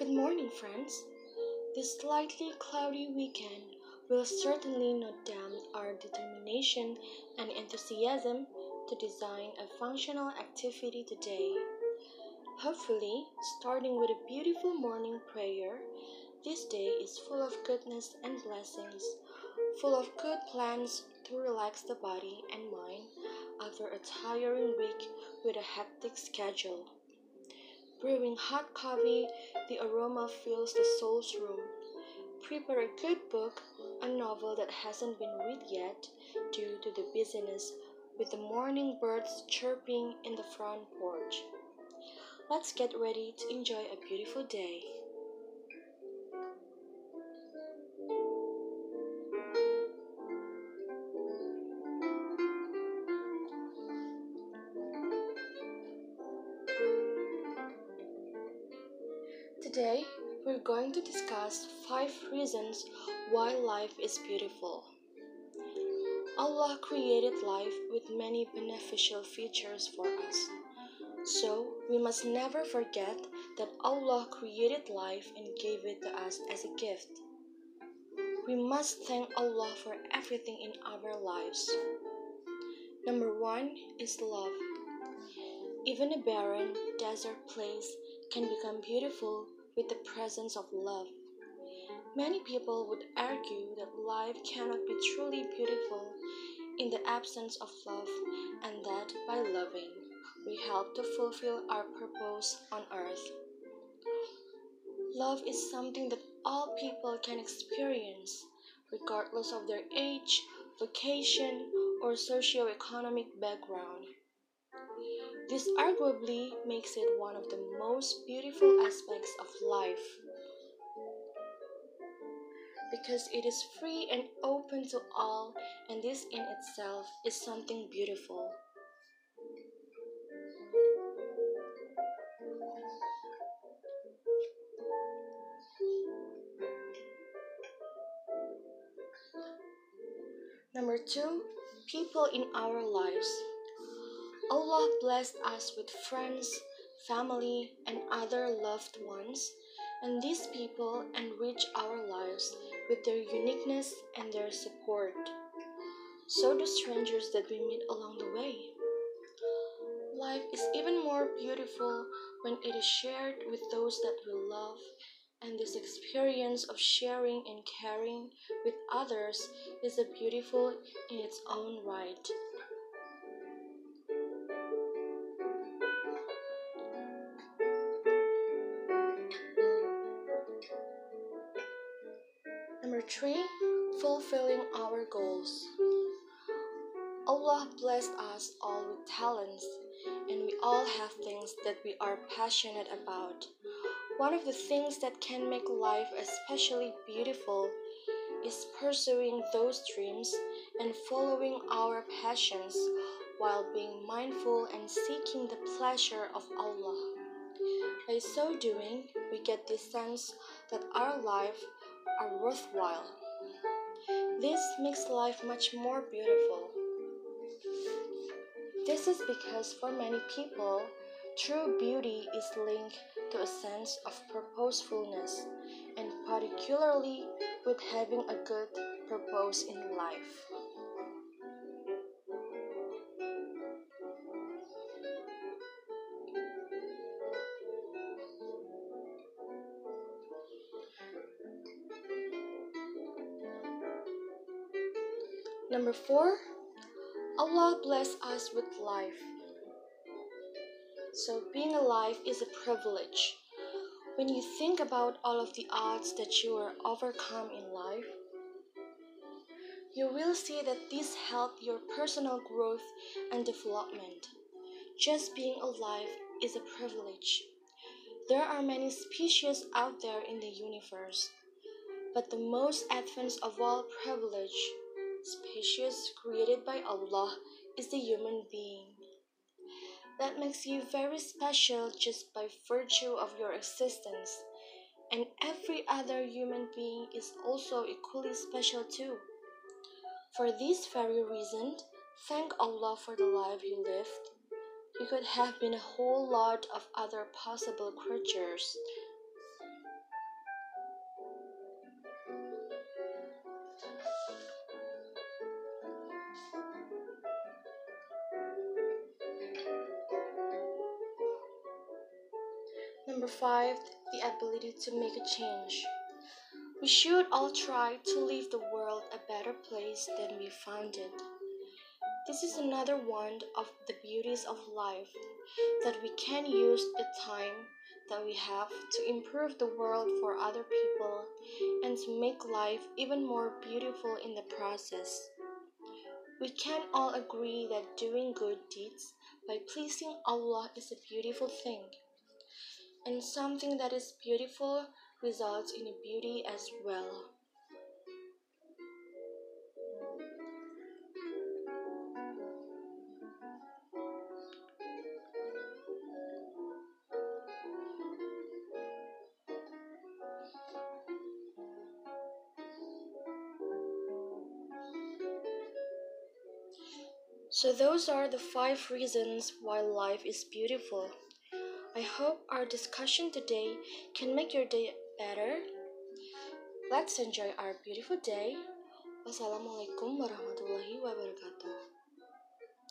Good morning, friends. This slightly cloudy weekend will certainly not damp our determination and enthusiasm to design a functional activity today. Hopefully, starting with a beautiful morning prayer, this day is full of goodness and blessings, full of good plans to relax the body and mind after a tiring week with a hectic schedule. Brewing hot coffee, the aroma fills the soul's room. Prepare a good book, a novel that hasn't been read yet due to the busyness with the morning birds chirping in the front porch. Let's get ready to enjoy a beautiful day. Today, we're going to discuss 5 reasons why life is beautiful. Allah created life with many beneficial features for us. So, we must never forget that Allah created life and gave it to us as a gift. We must thank Allah for everything in our lives. Number one is love. Even a barren desert place can become beautiful with the presence of love. Many people would argue that life cannot be truly beautiful in the absence of love, and that by loving, we help to fulfill our purpose on earth. Love is something that all people can experience, regardless of their age, vocation, or socio-economic background. This arguably makes it one of the most beautiful aspects of life because it is free and open to all, and this in itself is something beautiful. Number two, people in our lives. Allah blessed us with friends, family, and other loved ones, and these people enrich our lives with their uniqueness and their support. So do strangers that we meet along the way. Life is even more beautiful when it is shared with those that we love, and this experience of sharing and caring with others is a beautiful in its own right. Number three, fulfilling our goals. Allah blessed us all with talents, and we all have things that we are passionate about. One of the things that can make life especially beautiful is pursuing those dreams and following our passions while being mindful and seeking the pleasure of Allah. By so doing, we get the sense that our life are worthwhile. This makes life much more beautiful. This is because for many people, true beauty is linked to a sense of purposefulness, and particularly with having a good purpose in life. Number four, Allah bless us with life. So, being alive is a privilege. When you think about all of the odds that you are overcome in life, you will see that these help your personal growth and development. Just being alive is a privilege. There are many species out there in the universe, but the most advanced of all privilege species created by Allah is the human being. That makes you very special just by virtue of your existence, and every other human being is also equally special too. For this very reason, thank Allah for the life you lived. You could have been a whole lot of other possible creatures. Number five, the ability to make a change. We should all try to leave the world a better place than we found it. This is another one of the beauties of life that we can use the time that we have to improve the world for other people and to make life even more beautiful in the process. We can all agree that doing good deeds by pleasing Allah is a beautiful thing. And something that is beautiful results in a beauty as well. So, those are the five reasons why life is beautiful. I hope our discussion today can make your day better. Let's enjoy our beautiful day. Wassalamualaikum warahmatullahi wabarakatuh.